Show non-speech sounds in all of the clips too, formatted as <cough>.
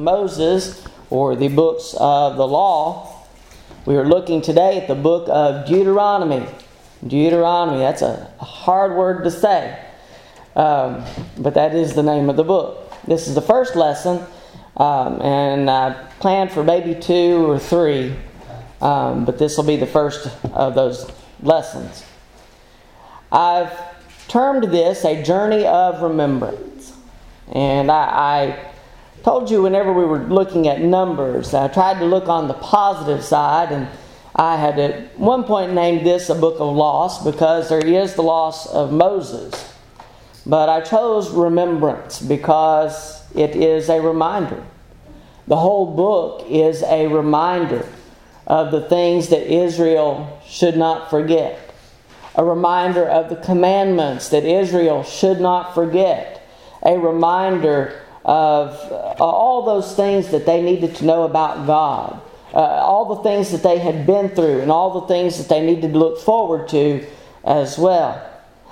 Moses or the books of the law. We are looking today at the book of Deuteronomy. Deuteronomy, that's a hard word to say, um, but that is the name of the book. This is the first lesson, um, and I planned for maybe two or three, um, but this will be the first of those lessons. I've termed this a journey of remembrance, and I, I told you whenever we were looking at numbers, I tried to look on the positive side, and I had at one point named this a book of loss because there is the loss of Moses. But I chose remembrance because it is a reminder. The whole book is a reminder of the things that Israel should not forget, a reminder of the commandments that Israel should not forget, a reminder of uh, all those things that they needed to know about God, uh, all the things that they had been through, and all the things that they needed to look forward to as well.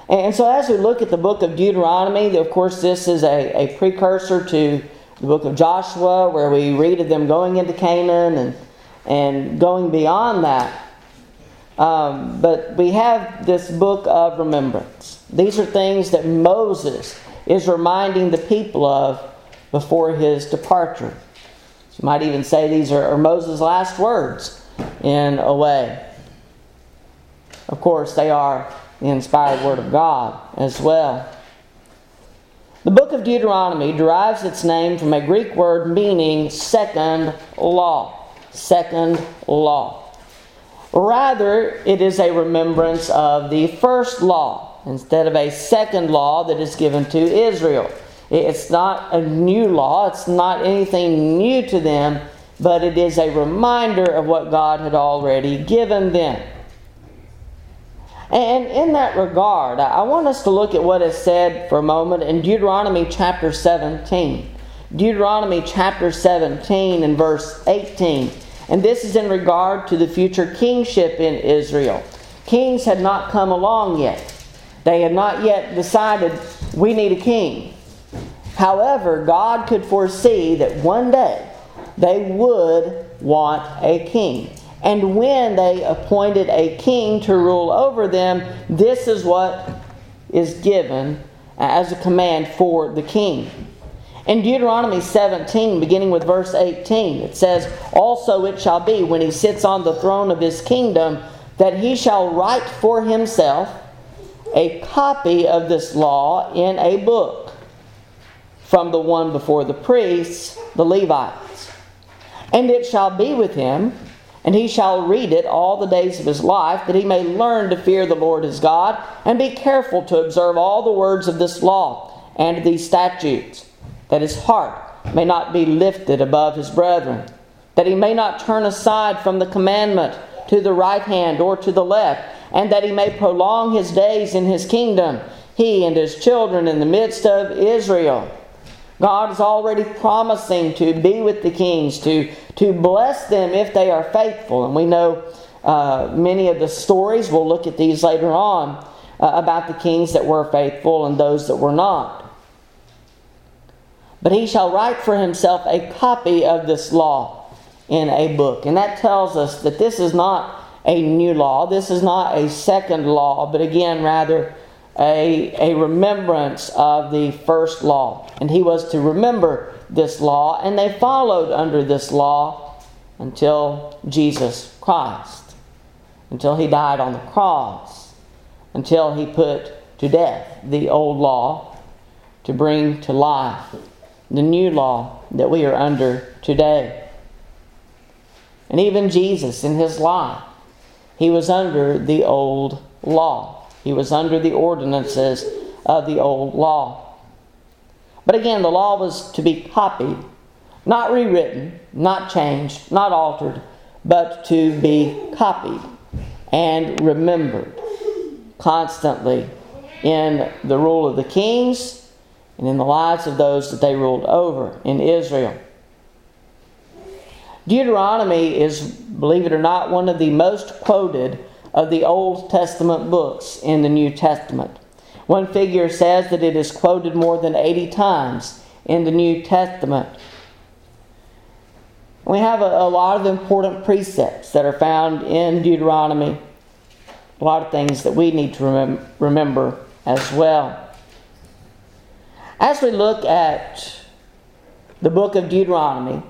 And so, as we look at the book of Deuteronomy, of course, this is a, a precursor to the book of Joshua, where we read of them going into Canaan and, and going beyond that. Um, but we have this book of remembrance. These are things that Moses is reminding the people of before his departure. You might even say these are, Moses' last words in a way. Of course, they are the inspired Word of God as well. The book of Deuteronomy derives its name from a Greek word meaning second law. Second law. Rather, it is a remembrance of the first law instead of a second law that is given to Israel. It's not a new law, it's not anything new to them, but it is a reminder of what God had already given them. And in that regard, I want us to look at what is said for a moment in Deuteronomy chapter 17. Deuteronomy chapter 17 and verse 18. And this is in regard to the future kingship in Israel. Kings had not come along yet. They had not yet decided we need a king. However, God could foresee that one day they would want a king. And when they appointed a king to rule over them, this is what is given as a command for the king. In Deuteronomy 17, beginning with verse 18, it says, Also it shall be when he sits on the throne of his kingdom that he shall write for himself a copy of this law in a book from the one before the priests, the Levites. And it shall be with him, and he shall read it all the days of his life, that he may learn to fear the Lord his God, and be careful to observe all the words of this law and these statutes, that his heart may not be lifted above his brethren, that he may not turn aside from the commandment to the right hand or to the left, and that he may prolong his days in his kingdom, he and his children in the midst of Israel. God is already promising to be with the kings, to, to bless them if they are faithful. And we know uh, many of the stories, we'll look at these later on, uh, about the kings that were faithful and those that were not. But he shall write for himself a copy of this law in a book. And that tells us that this is not a new law, this is not a second law, but again, rather, a, a remembrance of the first law. And he was to remember this law, and they followed under this law until Jesus Christ, until he died on the cross, until he put to death the old law to bring to life the new law that we are under today. And even Jesus in his life, he was under the old law. He was under the ordinances of the old law. But again, the law was to be copied, not rewritten, not changed, not altered, but to be copied and remembered constantly in the rule of the kings and in the lives of those that they ruled over in Israel. Deuteronomy is, believe it or not, one of the most quoted of the Old Testament books in the New Testament. One figure says that it is quoted more than 80 times in the New Testament. we have a, a lot of important precepts that are found in Deuteronomy. A lot of things that we need to remem- remember as well. As we look at the book of Deuteronomy,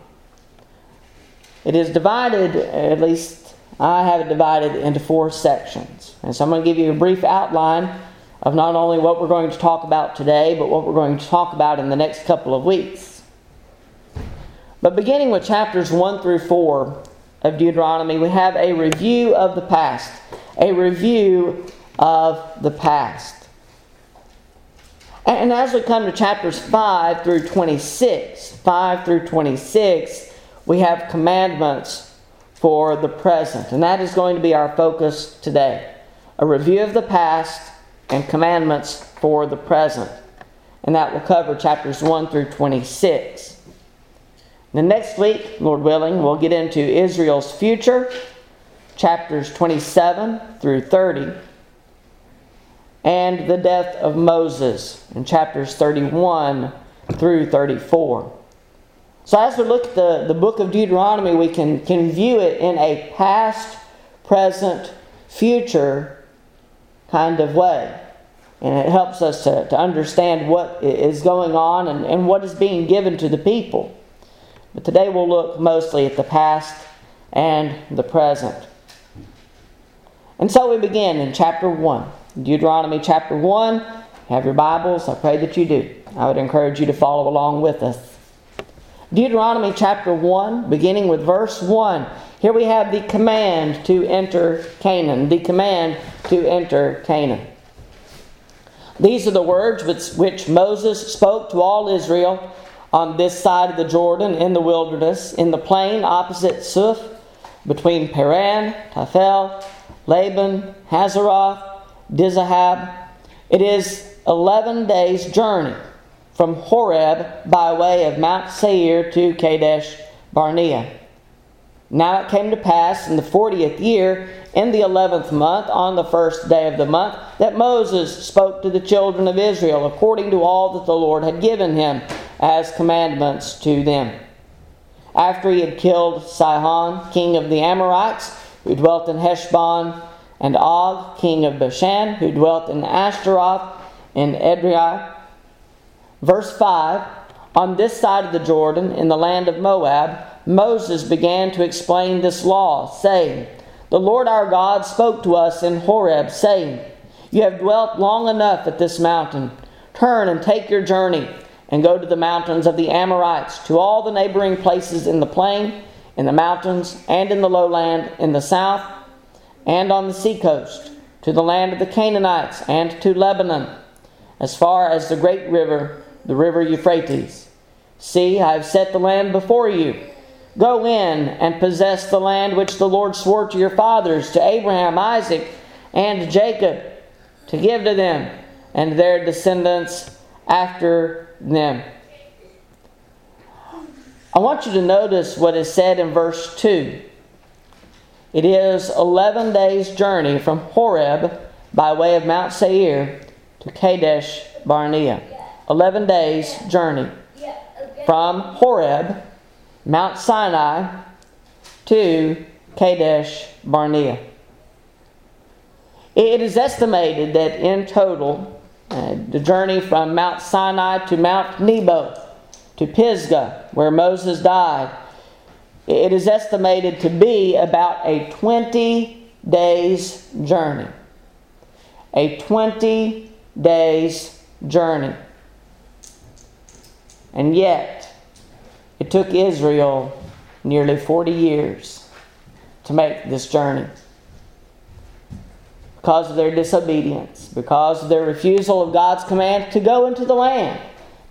it is divided, at least I have it divided into four sections. And so I'm going to give you a brief outline of not only what we're going to talk about today, but what we're going to talk about in the next couple of weeks. But beginning with chapters 1 through 4 of Deuteronomy, we have a review of the past. A review of the past. And as we come to chapters 5 through 26, 5 through 26, we have commandments for the present. And that is going to be our focus today. A review of the past and commandments for the present. And that will cover chapters 1 through 26. The next week, Lord willing, we'll get into Israel's future, chapters 27 through 30, and the death of Moses in chapters 31 through 34. So, as we look at the, the book of Deuteronomy, we can, can view it in a past, present, future kind of way. And it helps us to, to understand what is going on and, and what is being given to the people. But today we'll look mostly at the past and the present. And so we begin in chapter 1. Deuteronomy chapter 1. Have your Bibles. I pray that you do. I would encourage you to follow along with us. Deuteronomy chapter 1, beginning with verse 1. Here we have the command to enter Canaan. The command to enter Canaan. These are the words which, which Moses spoke to all Israel on this side of the Jordan in the wilderness, in the plain opposite Suph, between Paran, Tophel, Laban, Hazeroth, Dizahab. It is 11 days' journey from Horeb by way of Mount Seir to Kadesh Barnea. Now it came to pass in the fortieth year, in the eleventh month, on the first day of the month, that Moses spoke to the children of Israel according to all that the Lord had given him as commandments to them. After he had killed Sihon, king of the Amorites, who dwelt in Heshbon, and Og, king of Bashan, who dwelt in Ashtaroth in Edrei. Verse 5 On this side of the Jordan, in the land of Moab, Moses began to explain this law, saying, The Lord our God spoke to us in Horeb, saying, You have dwelt long enough at this mountain. Turn and take your journey, and go to the mountains of the Amorites, to all the neighboring places in the plain, in the mountains, and in the lowland, in the south and on the seacoast, to the land of the Canaanites, and to Lebanon, as far as the great river, the river Euphrates. See, I have set the land before you. Go in and possess the land which the Lord swore to your fathers, to Abraham, Isaac, and Jacob, to give to them and their descendants after them. I want you to notice what is said in verse 2. It is 11 days' journey from Horeb by way of Mount Seir to Kadesh Barnea. 11 days' journey from Horeb, Mount Sinai, to Kadesh Barnea. It is estimated that in total, uh, the journey from Mount Sinai to Mount Nebo to Pisgah, where Moses died, it is estimated to be about a 20 days journey. A 20 days journey. And yet, it took Israel nearly 40 years to make this journey. Because of their disobedience, because of their refusal of God's command to go into the land,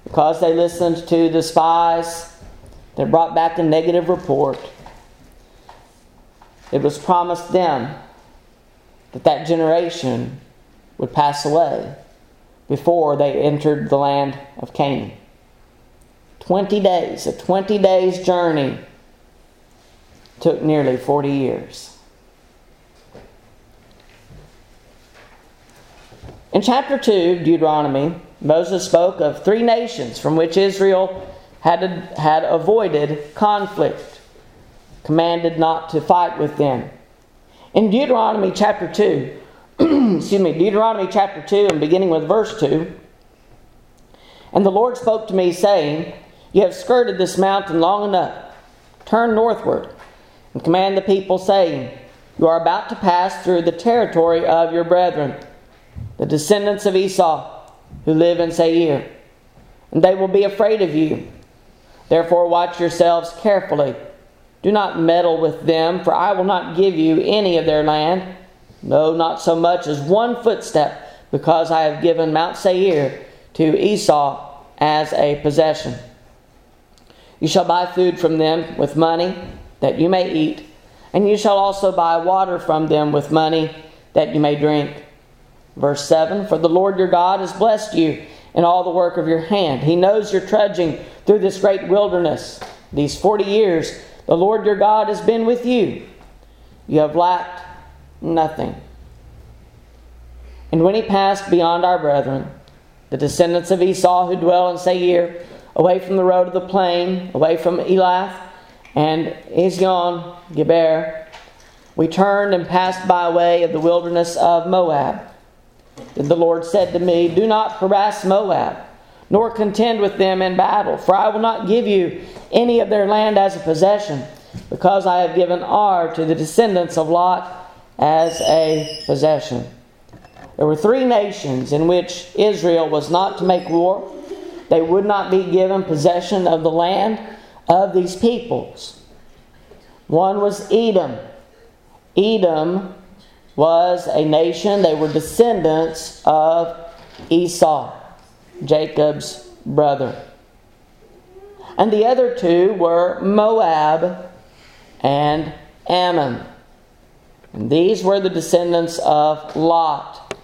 because they listened to the spies that brought back a negative report. It was promised them that that generation would pass away before they entered the land of Canaan. 20 days, a 20 days journey took nearly 40 years. In chapter 2, Deuteronomy, Moses spoke of three nations from which Israel had, had avoided conflict commanded not to fight with them. In Deuteronomy chapter 2, <clears throat> excuse me, Deuteronomy chapter 2, and beginning with verse 2, and the Lord spoke to me, saying, You have skirted this mountain long enough. Turn northward and command the people, saying, You are about to pass through the territory of your brethren, the descendants of Esau, who live in Seir, and they will be afraid of you. Therefore, watch yourselves carefully. Do not meddle with them, for I will not give you any of their land, no, not so much as one footstep, because I have given Mount Seir to Esau as a possession. You shall buy food from them with money that you may eat, and you shall also buy water from them with money that you may drink. Verse 7 For the Lord your God has blessed you in all the work of your hand. He knows you're trudging through this great wilderness. These 40 years, the Lord your God has been with you. You have lacked nothing. And when he passed beyond our brethren, the descendants of Esau who dwell in Seir, away from the road of the plain, away from Elath and Ezion Geber, we turned and passed by way of the wilderness of Moab. Then the Lord said to me, Do not harass Moab, nor contend with them in battle, for I will not give you any of their land as a possession, because I have given Ar to the descendants of Lot as a possession. There were three nations in which Israel was not to make war. They would not be given possession of the land of these peoples. One was Edom. Edom was a nation, they were descendants of Esau, Jacob's brother. And the other two were Moab and Ammon. And these were the descendants of Lot.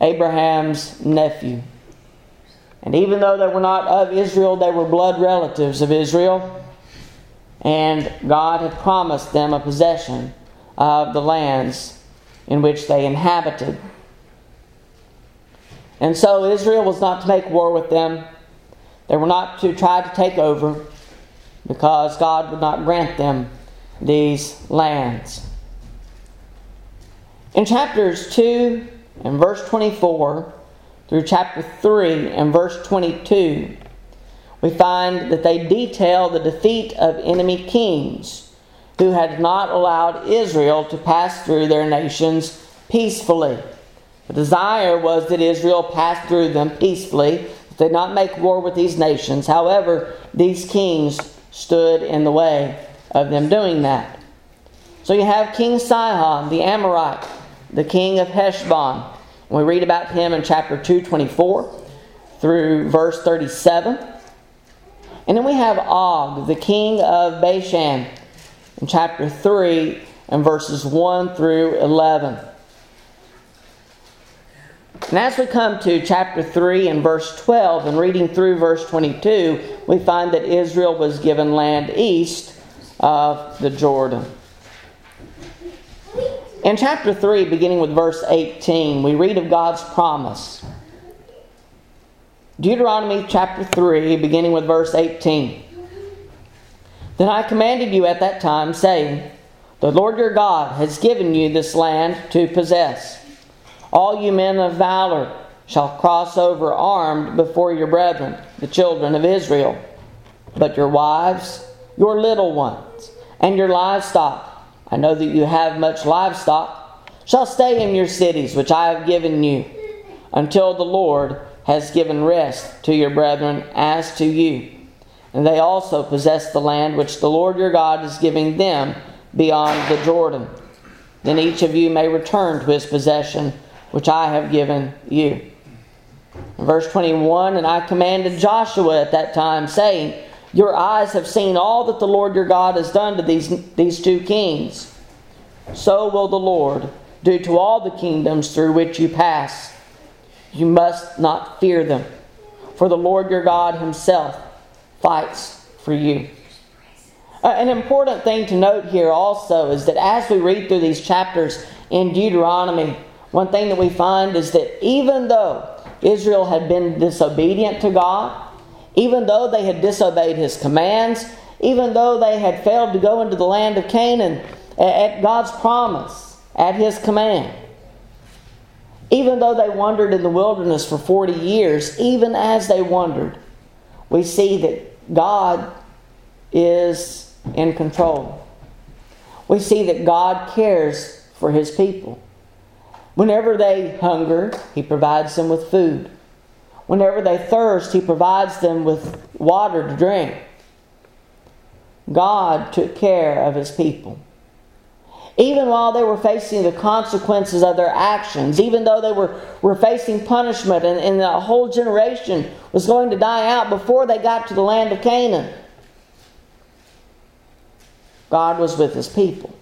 Abraham's nephew. And even though they were not of Israel, they were blood relatives of Israel. And God had promised them a possession of the lands in which they inhabited. And so Israel was not to make war with them. They were not to try to take over because God would not grant them these lands. In chapters 2 and verse 24 through chapter 3 and verse 22, we find that they detail the defeat of enemy kings who had not allowed Israel to pass through their nations peacefully. The desire was that Israel pass through them peacefully, that they not make war with these nations. However, these kings stood in the way of them doing that. So you have King Sihon, the Amorite, the king of Heshbon. We read about him in chapter 224 through verse 37. And then we have Og, the king of Bashan, in chapter 3 and verses 1 through 11. And as we come to chapter 3 and verse 12 and reading through verse 22, we find that Israel was given land east of the Jordan. In chapter 3, beginning with verse 18, we read of God's promise. Deuteronomy chapter 3, beginning with verse 18. Then I commanded you at that time, saying, The Lord your God has given you this land to possess. All you men of valor shall cross over armed before your brethren, the children of Israel. But your wives, your little ones, and your livestock, I know that you have much livestock, shall stay in your cities which I have given you, until the Lord has given rest to your brethren as to you. And they also possess the land which the Lord your God is giving them beyond the Jordan. Then each of you may return to his possession which I have given you. verse 21 And I commanded Joshua at that time, saying, your eyes have seen all that the Lord your God has done to these, these two kings. So will the Lord do to all the kingdoms through which you pass. You must not fear them, for the Lord your God himself fights for you. Uh, an important thing to note here also is that as we read through these chapters in Deuteronomy, one thing that we find is that even though Israel had been disobedient to God, even though they had disobeyed his commands, even though they had failed to go into the land of Canaan at God's promise, at His command. Even though they wandered in the wilderness for 40 years, even as they wandered, we see that God is in control. We see that God cares for His people. Whenever they hunger, He provides them with food. Whenever they thirst, He provides them with water to drink. God took care of His people even while they were facing the consequences of their actions, even though they were, were facing punishment and, and the whole generation was going to die out before they got to the land of Canaan. God was with his people.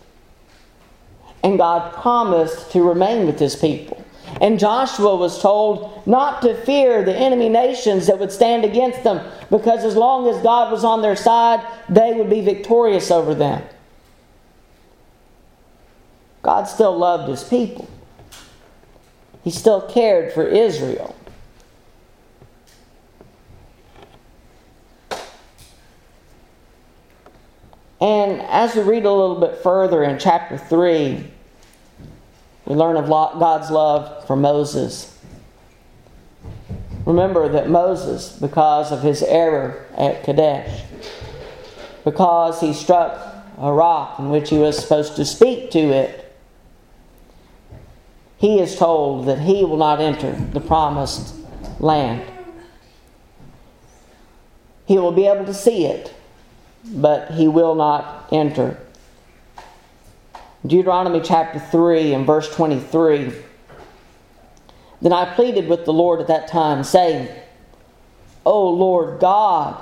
And God promised to remain with his people. And Joshua was told not to fear the enemy nations that would stand against them, because as long as God was on their side, they would be victorious over them. God still loved his people. He still cared for Israel. And as we read a little bit further in chapter 3, we learn of God's love for Moses. Remember that Moses, because of his error at Kadesh, because he struck a rock in which he was supposed to speak to it, he is told that he will not enter the promised land. He will be able to see it, but he will not enter. Deuteronomy chapter 3 and verse 23. Then I pleaded with the Lord at that time, saying, O Lord God,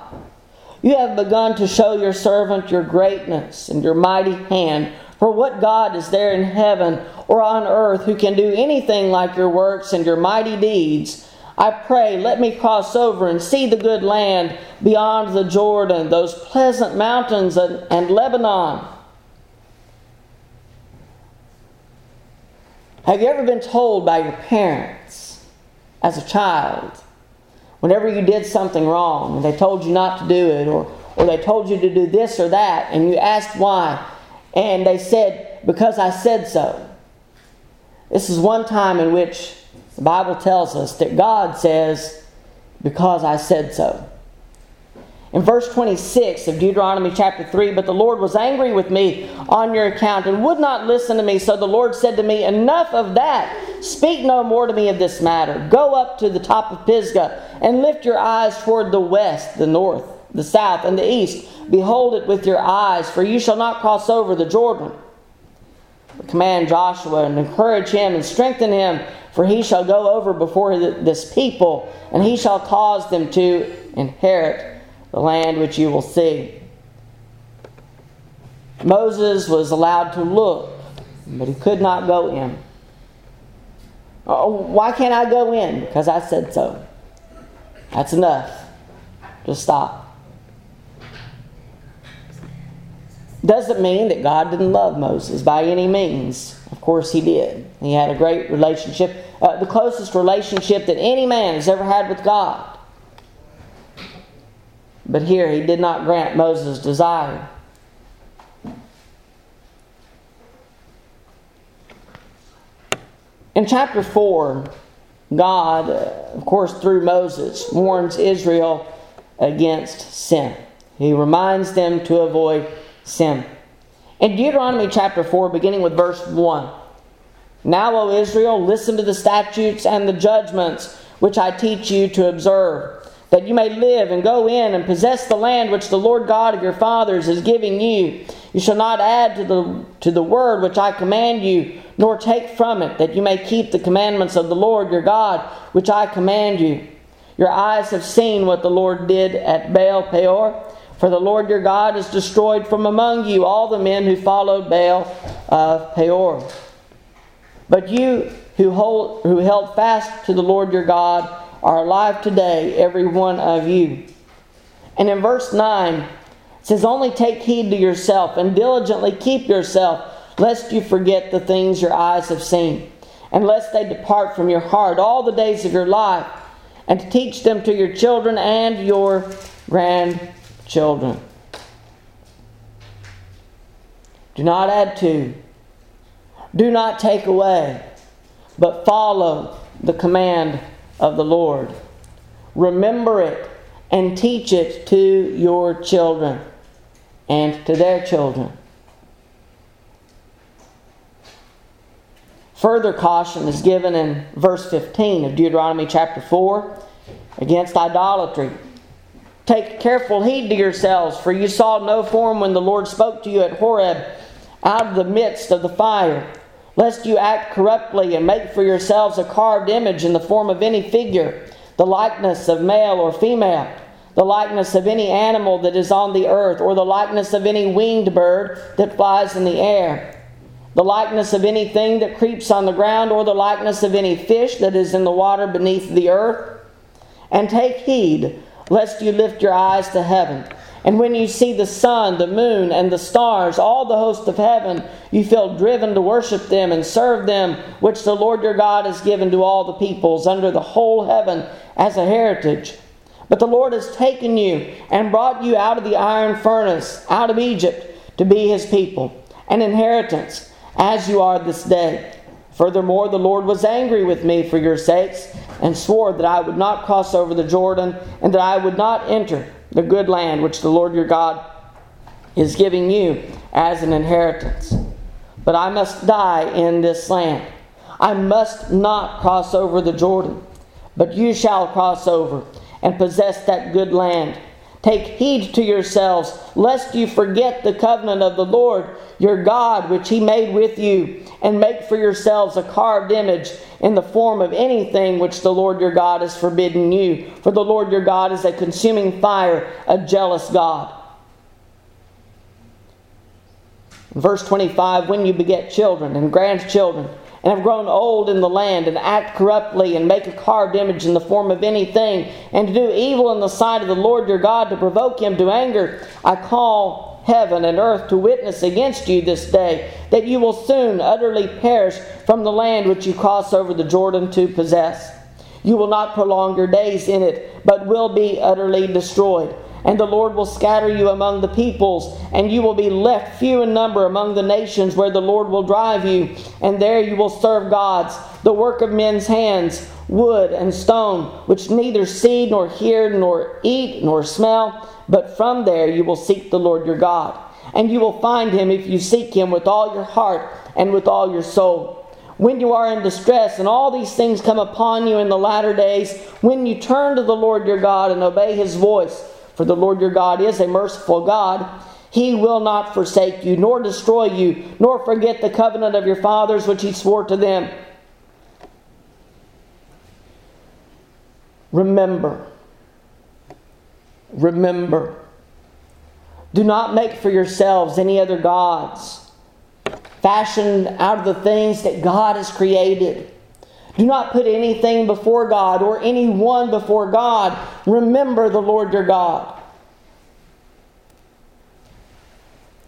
you have begun to show your servant your greatness and your mighty hand for what God is there in heaven or on earth who can do anything like your works and your mighty deeds? I pray, let me cross over and see the good land beyond the Jordan, those pleasant mountains and, and Lebanon. Have you ever been told by your parents as a child, whenever you did something wrong, and they told you not to do it, or, or they told you to do this or that, and you asked why, and they said, Because I said so. This is one time in which the Bible tells us that God says, Because I said so. In verse 26 of Deuteronomy chapter 3, but the Lord was angry with me on your account and would not listen to me. So the Lord said to me, Enough of that. Speak no more to me of this matter. Go up to the top of Pisgah and lift your eyes toward the west, the north, the south, and the east Behold it with your eyes, for you shall not cross over the Jordan. Command Joshua and encourage him and strengthen him, for he shall go over before this people, and he shall cause them to inherit the land which you will see. Moses was allowed to look, but he could not go in. Oh, why can't I go in? Because I said so. That's enough. Just stop. Doesn't mean that God didn't love Moses by any means. Of course, he did. He had a great relationship, uh, the closest relationship that any man has ever had with God. But here, he did not grant Moses' desire. In chapter 4, God, uh, of course, through Moses, warns Israel against sin. He reminds them to avoid sin. In Deuteronomy chapter 4, beginning with verse 1 Now, O Israel, listen to the statutes and the judgments which I teach you to observe, that you may live and go in and possess the land which the Lord God of your fathers is giving you. You shall not add to the, to the word which I command you, nor take from it, that you may keep the commandments of the Lord your God, which I command you. Your eyes have seen what the Lord did at Baal Peor for the Lord your God has destroyed from among you all the men who followed Baal of Peor. But you who, hold, who held fast to the Lord your God are alive today, every one of you. And in verse 9, it says, Only take heed to yourself and diligently keep yourself, lest you forget the things your eyes have seen, and lest they depart from your heart all the days of your life, and to teach them to your children and your grandchildren. Do not add to. Do not take away, but follow the command of the Lord. Remember it and teach it to your children and to their children. Further caution is given in verse 15 of Deuteronomy chapter 4 against idolatry. Take careful heed to yourselves, for you saw no form when the Lord spoke to you at Horeb out of the midst of the fire, lest you act corruptly and make for yourselves a carved image in the form of any figure, the likeness of male or female, the likeness of any animal that is on the earth, or the likeness of any winged bird that flies in the air, the likeness of anything that creeps on the ground, or the likeness of any fish that is in the water beneath the earth. And take heed lest you lift your eyes to heaven. And when you see the sun, the moon, and the stars, all the host of heaven, you feel driven to worship them and serve them, which the Lord your God has given to all the peoples under the whole heaven as a heritage. But the Lord has taken you and brought you out of the iron furnace, out of Egypt, to be his people, an inheritance, as you are this day. Furthermore, the Lord was angry with me for your sakes and swore that I would not cross over the Jordan and that I would not enter the good land which the Lord your God is giving you as an inheritance. But I must die in this land. I must not cross over the Jordan, but you shall cross over and possess that good land Take heed to yourselves, lest you forget the covenant of the Lord your God, which he made with you, and make for yourselves a carved image in the form of anything which the Lord your God has forbidden you. For the Lord your God is a consuming fire, a jealous God. Verse 25 When you beget children and grandchildren, and have grown old in the land, and act corruptly, and make a carved image in the form of anything, and to do evil in the sight of the Lord your God to provoke him to anger, I call heaven and earth to witness against you this day, that you will soon utterly perish from the land which you cross over the Jordan to possess. You will not prolong your days in it, but will be utterly destroyed. And the Lord will scatter you among the peoples, and you will be left few in number among the nations where the Lord will drive you. And there you will serve gods, the work of men's hands, wood and stone, which neither see nor hear nor eat nor smell. But from there you will seek the Lord your God. And you will find him if you seek him with all your heart and with all your soul when you are in distress and all these things come upon you in the latter days, when you turn to the Lord your God and obey his voice, for the Lord your God is a merciful God. He will not forsake you, nor destroy you, nor forget the covenant of your fathers which he swore to them. Remember. Remember. Do not make for yourselves any other gods fashioned out of the things that God has created. Do not put anything before God or anyone before God. Remember the Lord your God.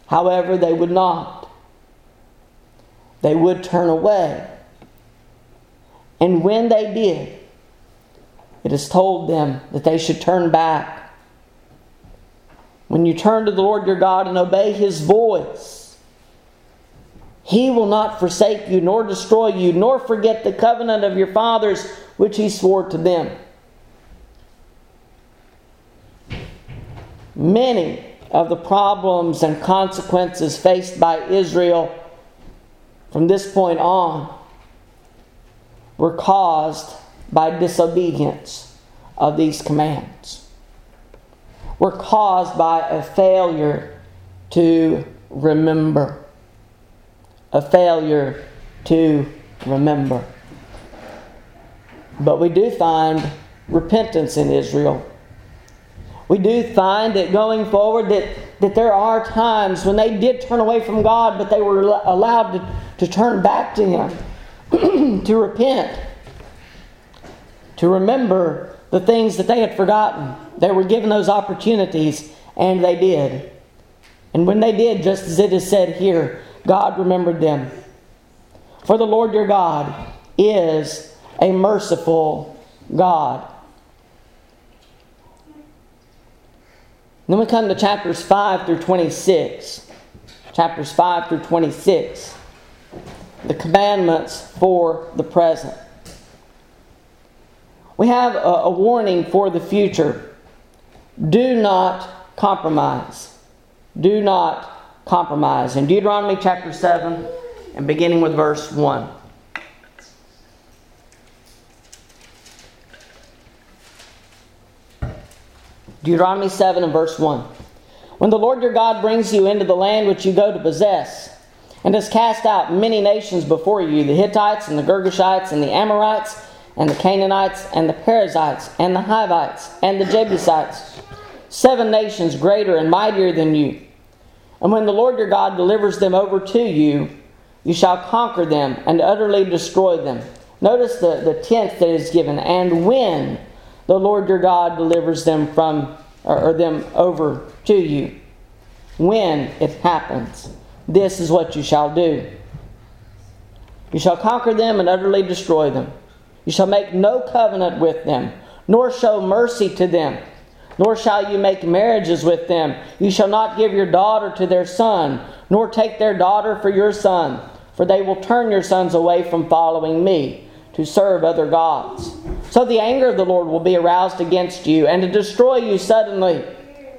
However, they would not. They would turn away. And when they did, it is told them that they should turn back. When you turn to the Lord your God and obey his voice, he will not forsake you, nor destroy you, nor forget the covenant of your fathers which he swore to them. Many of the problems and consequences faced by Israel from this point on were caused by disobedience of these commands, were caused by a failure to remember a failure to remember. But we do find repentance in Israel. We do find that going forward that, that there are times when they did turn away from God, but they were allowed to, to turn back to Him, <clears throat> to repent, to remember the things that they had forgotten. They were given those opportunities, and they did. And when they did, just as it is said here, God remembered them. For the Lord your God is a merciful God. Then we come to chapters 5 through 26. chapters 5 through 26. The commandments for the present. We have a, a warning for the future. Do not compromise. Do not compromise. In Deuteronomy chapter 7, and beginning with verse 1. Deuteronomy 7 and verse 1. When the Lord your God brings you into the land which you go to possess, and has cast out many nations before you the Hittites, and the Girgashites, and the Amorites, and the Canaanites, and the Perizzites, and the Hivites, and the Jebusites, seven nations greater and mightier than you. And when the Lord your God delivers them over to you, you shall conquer them and utterly destroy them. Notice the, the tenth that is given, and when the Lord your God delivers them from or, or them over to you. When it happens, this is what you shall do. You shall conquer them and utterly destroy them. You shall make no covenant with them, nor show mercy to them, nor shall you make marriages with them. You shall not give your daughter to their son, nor take their daughter for your son, for they will turn your sons away from following me to serve other gods. So the anger of the Lord will be aroused against you, and to destroy you suddenly.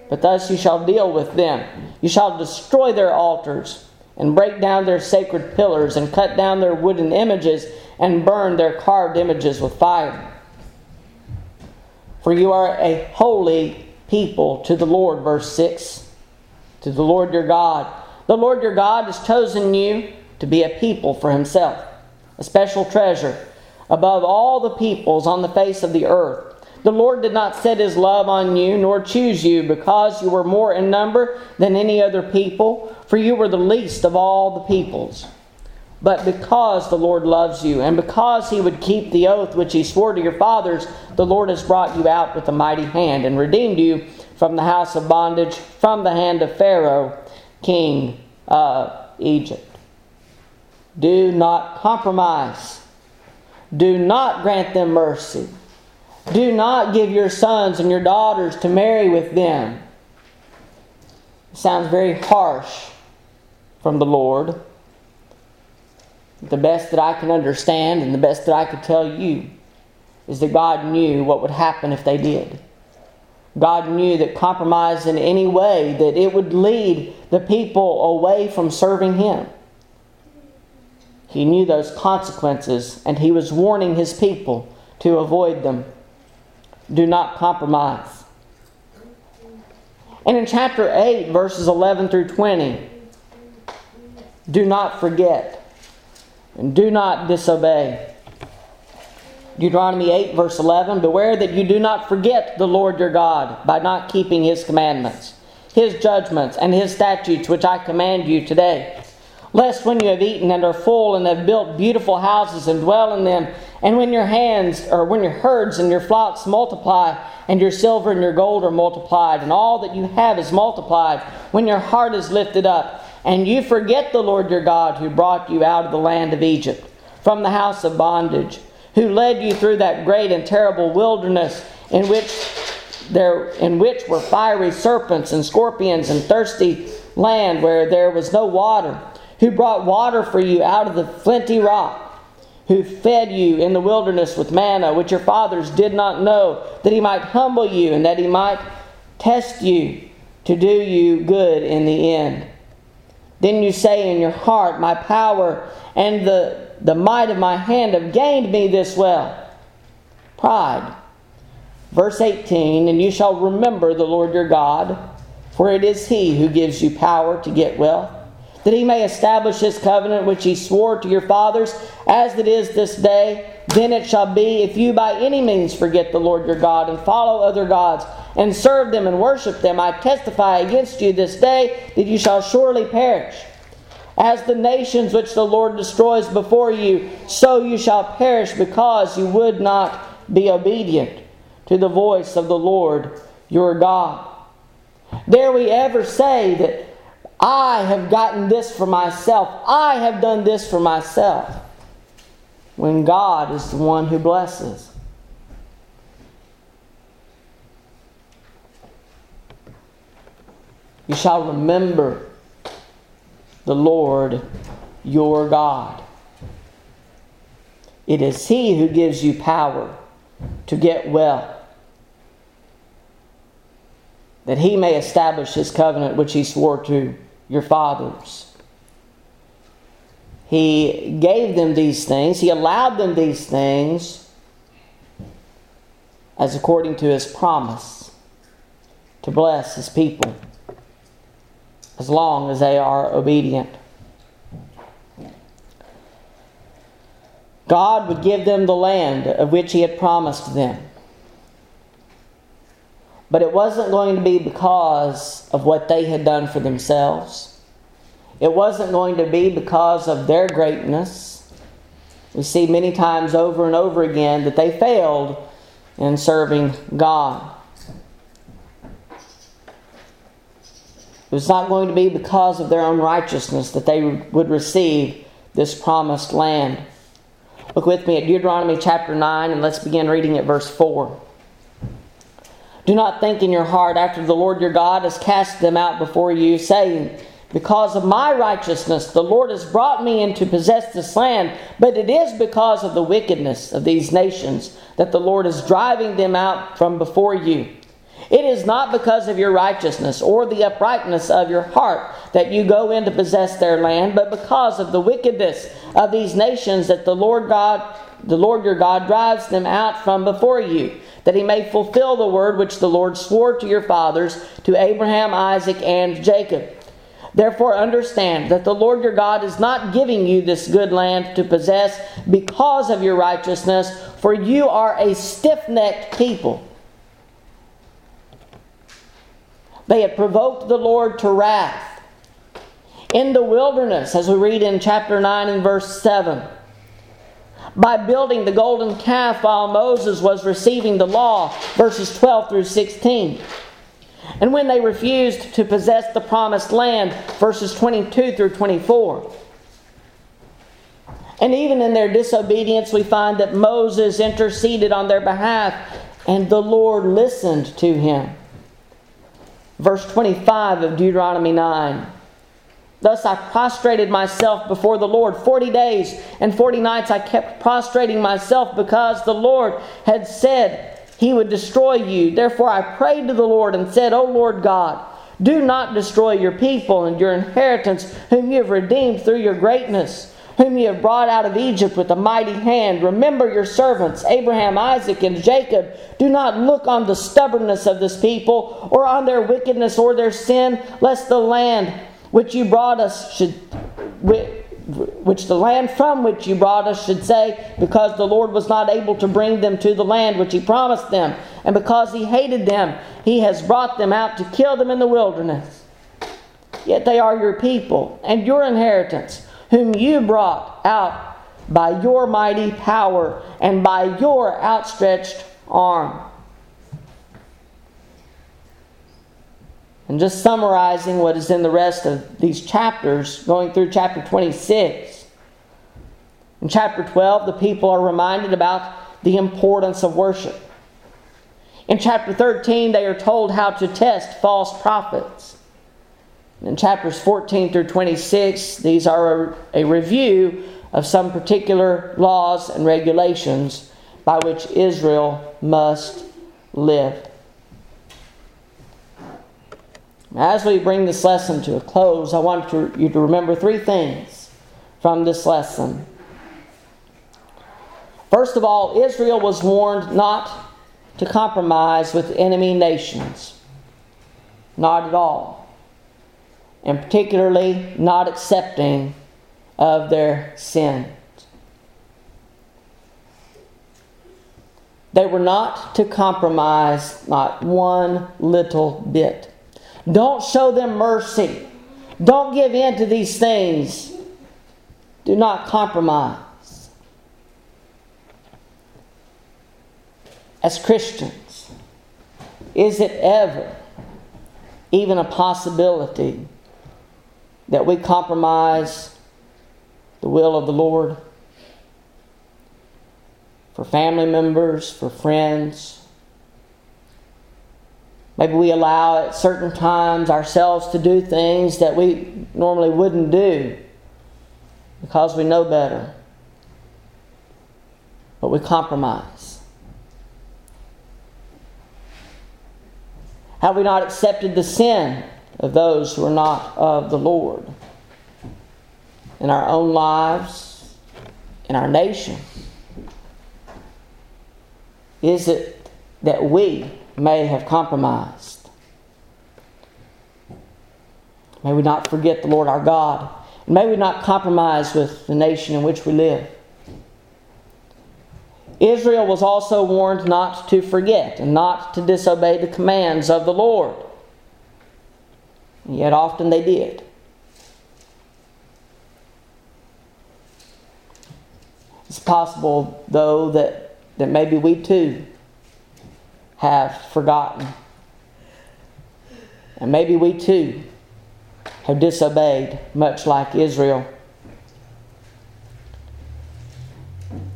But thus you shall deal with them. You shall destroy their altars, and break down their sacred pillars, and cut down their wooden images, and burn their carved images with fire. For you are a holy people to the Lord, verse 6. To the Lord your God. The Lord your God has chosen you to be a people for himself, a special treasure above all the peoples on the face of the earth. The Lord did not set his love on you, nor choose you, because you were more in number than any other people, for you were the least of all the peoples. But because the Lord loves you, and because he would keep the oath which he swore to your fathers, the Lord has brought you out with a mighty hand, and redeemed you from the house of bondage, from the hand of Pharaoh, king of Egypt. Do not compromise. Do not grant them mercy. Do not give your sons and your daughters to marry with them. It sounds very harsh from the Lord. The best that I can understand and the best that I could tell you is that God knew what would happen if they did. God knew that compromise in any way that it would lead the people away from serving him. He knew those consequences, and he was warning his people to avoid them. Do not compromise. And in chapter 8, verses 11 through 20, do not forget and do not disobey. Deuteronomy 8, verse 11 Beware that you do not forget the Lord your God by not keeping his commandments, his judgments, and his statutes, which I command you today lest when you have eaten and are full and have built beautiful houses and dwell in them, and when your hands or when your herds and your flocks multiply, and your silver and your gold are multiplied, and all that you have is multiplied, when your heart is lifted up, and you forget the Lord your God who brought you out of the land of Egypt, from the house of bondage, who led you through that great and terrible wilderness in which there in which were fiery serpents and scorpions and thirsty land where there was no water who brought water for you out of the flinty rock, who fed you in the wilderness with manna, which your fathers did not know, that he might humble you and that he might test you to do you good in the end. Then you say in your heart, My power and the, the might of my hand have gained me this well. Pride. Verse 18 And you shall remember the Lord your God, for it is he who gives you power to get wealth that he may establish his covenant which he swore to your fathers, as it is this day. Then it shall be, if you by any means forget the Lord your God and follow other gods, and serve them and worship them, I testify against you this day that you shall surely perish. As the nations which the Lord destroys before you, so you shall perish because you would not be obedient to the voice of the Lord your God. Dare we ever say that I have gotten this for myself. I have done this for myself. When God is the one who blesses. You shall remember the Lord your God. It is He who gives you power to get well, that He may establish His covenant which He swore to your fathers. He gave them these things, He allowed them these things as according to His promise to bless His people as long as they are obedient. God would give them the land of which He had promised them. But it wasn't going to be because of what they had done for themselves. It wasn't going to be because of their greatness. We see many times over and over again that they failed in serving God. It was not going to be because of their own righteousness that they would receive this promised land. Look with me at Deuteronomy chapter 9 and let's begin reading at verse 4. Do not think in your heart after the Lord your God has cast them out before you, saying, Because of my righteousness the Lord has brought me in to possess this land, but it is because of the wickedness of these nations that the Lord is driving them out from before you. It is not because of your righteousness or the uprightness of your heart that you go in to possess their land, but because of the wickedness of these nations that the Lord God, the Lord your God drives them out from before you, that he may fulfill the word which the Lord swore to your fathers, to Abraham, Isaac, and Jacob. Therefore, understand that the Lord your God is not giving you this good land to possess because of your righteousness, for you are a stiff necked people. They had provoked the Lord to wrath. In the wilderness, as we read in chapter 9 and verse 7, by building the golden calf while Moses was receiving the law, verses 12 through 16. And when they refused to possess the promised land, verses 22 through 24. And even in their disobedience, we find that Moses interceded on their behalf and the Lord listened to him. Verse 25 of Deuteronomy 9. Thus I prostrated myself before the Lord. Forty days and forty nights I kept prostrating myself because the Lord had said he would destroy you. Therefore I prayed to the Lord and said, O Lord God, do not destroy your people and your inheritance, whom you have redeemed through your greatness whom you have brought out of Egypt with a mighty hand. Remember your servants, Abraham, Isaac, and Jacob. Do not look on the stubbornness of this people, or on their wickedness or their sin, lest the land which you brought us should. Which the land from which you brought us should say, because the Lord was not able to bring them to the land which He promised them, and because He hated them, He has brought them out to kill them in the wilderness. Yet they are your people and your inheritance whom you brought out by your mighty power and by your outstretched arm. And just summarizing what is in the rest of these chapters, going through chapter 26. In chapter 12, the people are reminded about the importance of worship. In chapter 13, they are told how to test false prophets. In chapters 14 through 26, these are a, review of some particular laws and regulations by which Israel must live. As we bring this lesson to a close, I want to, you to remember three things from this lesson. First of all, Israel was warned not to compromise with enemy nations. Not at all and particularly not accepting of their sins. They were not to compromise not one little bit. Don't show them mercy. Don't give in to these things. Do not compromise. As Christians, is it ever even a possibility that we compromise the will of the Lord for family members, for friends. Maybe we allow at certain times ourselves to do things that we normally wouldn't do because we know better. But we compromise. Have we not accepted the sin of those who are not of the Lord in our own lives, in our nation? Is it that we may have compromised? May we not forget the Lord our God. May we not compromise with the nation in which we live. Israel was also warned not to forget and not to disobey the commands of the Lord. And yet often they did. It's possible, though, that, that maybe we too have forgotten. And maybe we too have disobeyed, much like Israel.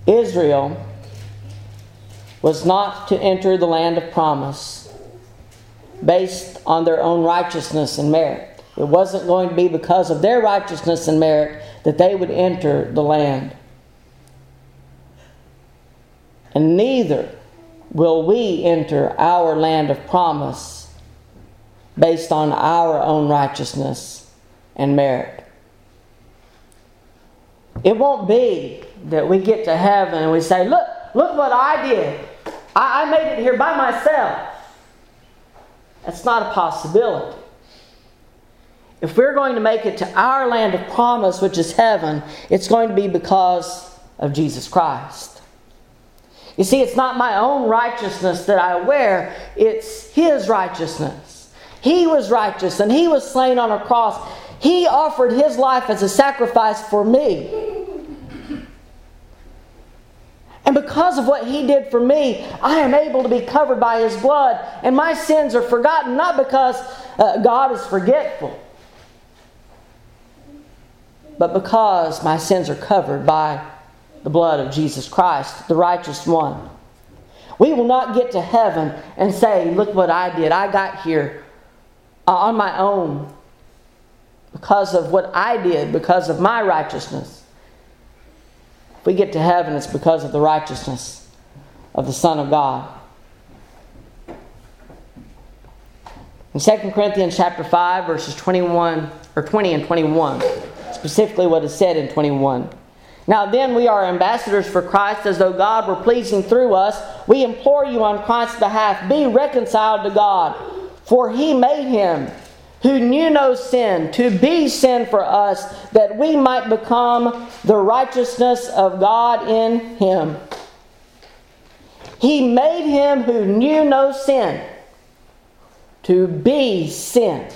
Israel was not to enter the land of promise based on their own righteousness and merit. It wasn't going to be because of their righteousness and merit that they would enter the land. And neither will we enter our land of promise based on our own righteousness and merit. It won't be that we get to heaven and we say, Look, look what I did. I, I made it here by myself. That's not a possibility. If we're going to make it to our land of promise, which is heaven, it's going to be because of Jesus Christ. You see, it's not my own righteousness that I wear, it's His righteousness. He was righteous and He was slain on a cross. He offered His life as a sacrifice for me. And because of what He did for me, I am able to be covered by His blood. And my sins are forgotten, not because uh, God is forgetful, but because my sins are covered by the blood of Jesus Christ, the righteous one. We will not get to heaven and say, Look what I did. I got here uh, on my own because of what I did, because of my righteousness. If we get to heaven, it's because of the righteousness of the Son of God. In 2 Corinthians chapter 5, verses 21 or 20 and 21, specifically what is said in 21. Now then, we are ambassadors for Christ as though God were pleasing through us. We implore you on Christ's behalf, be reconciled to God. For he made him who knew no sin to be sin for us, that we might become the righteousness of God in him. He made him who knew no sin to be sin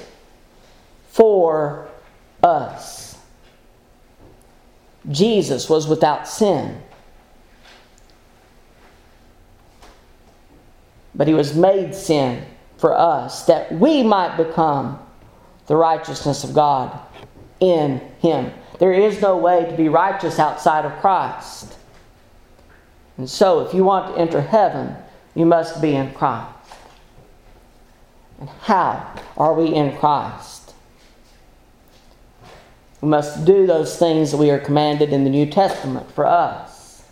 for us. Jesus was without sin. But he was made sin for us that we might become the righteousness of God in him. There is no way to be righteous outside of Christ. And so, if you want to enter heaven, you must be in Christ. And how are we in Christ? We must do those things that we are commanded in the New Testament for us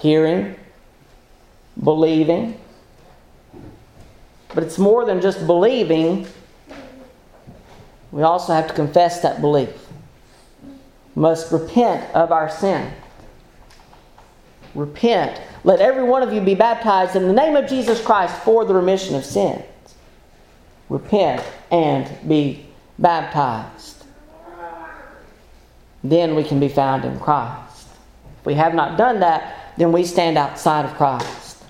hearing, believing. But it's more than just believing, we also have to confess that belief. We must repent of our sin. Repent. Let every one of you be baptized in the name of Jesus Christ for the remission of sins. Repent and be baptized. Then we can be found in Christ. If we have not done that, then we stand outside of Christ.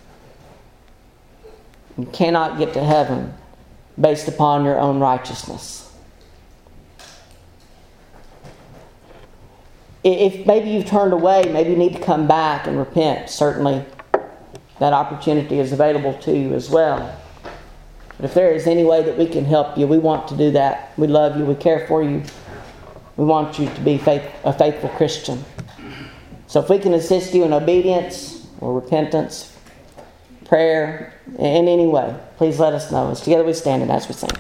You cannot get to heaven based upon your own righteousness. If maybe you've turned away, maybe you need to come back and repent. Certainly, that opportunity is available to you as well. But if there is any way that we can help you, we want to do that. We love you. We care for you. We want you to be faith, a faithful Christian. So if we can assist you in obedience or repentance, prayer, in any way, please let us know. As together we stand and as we sing.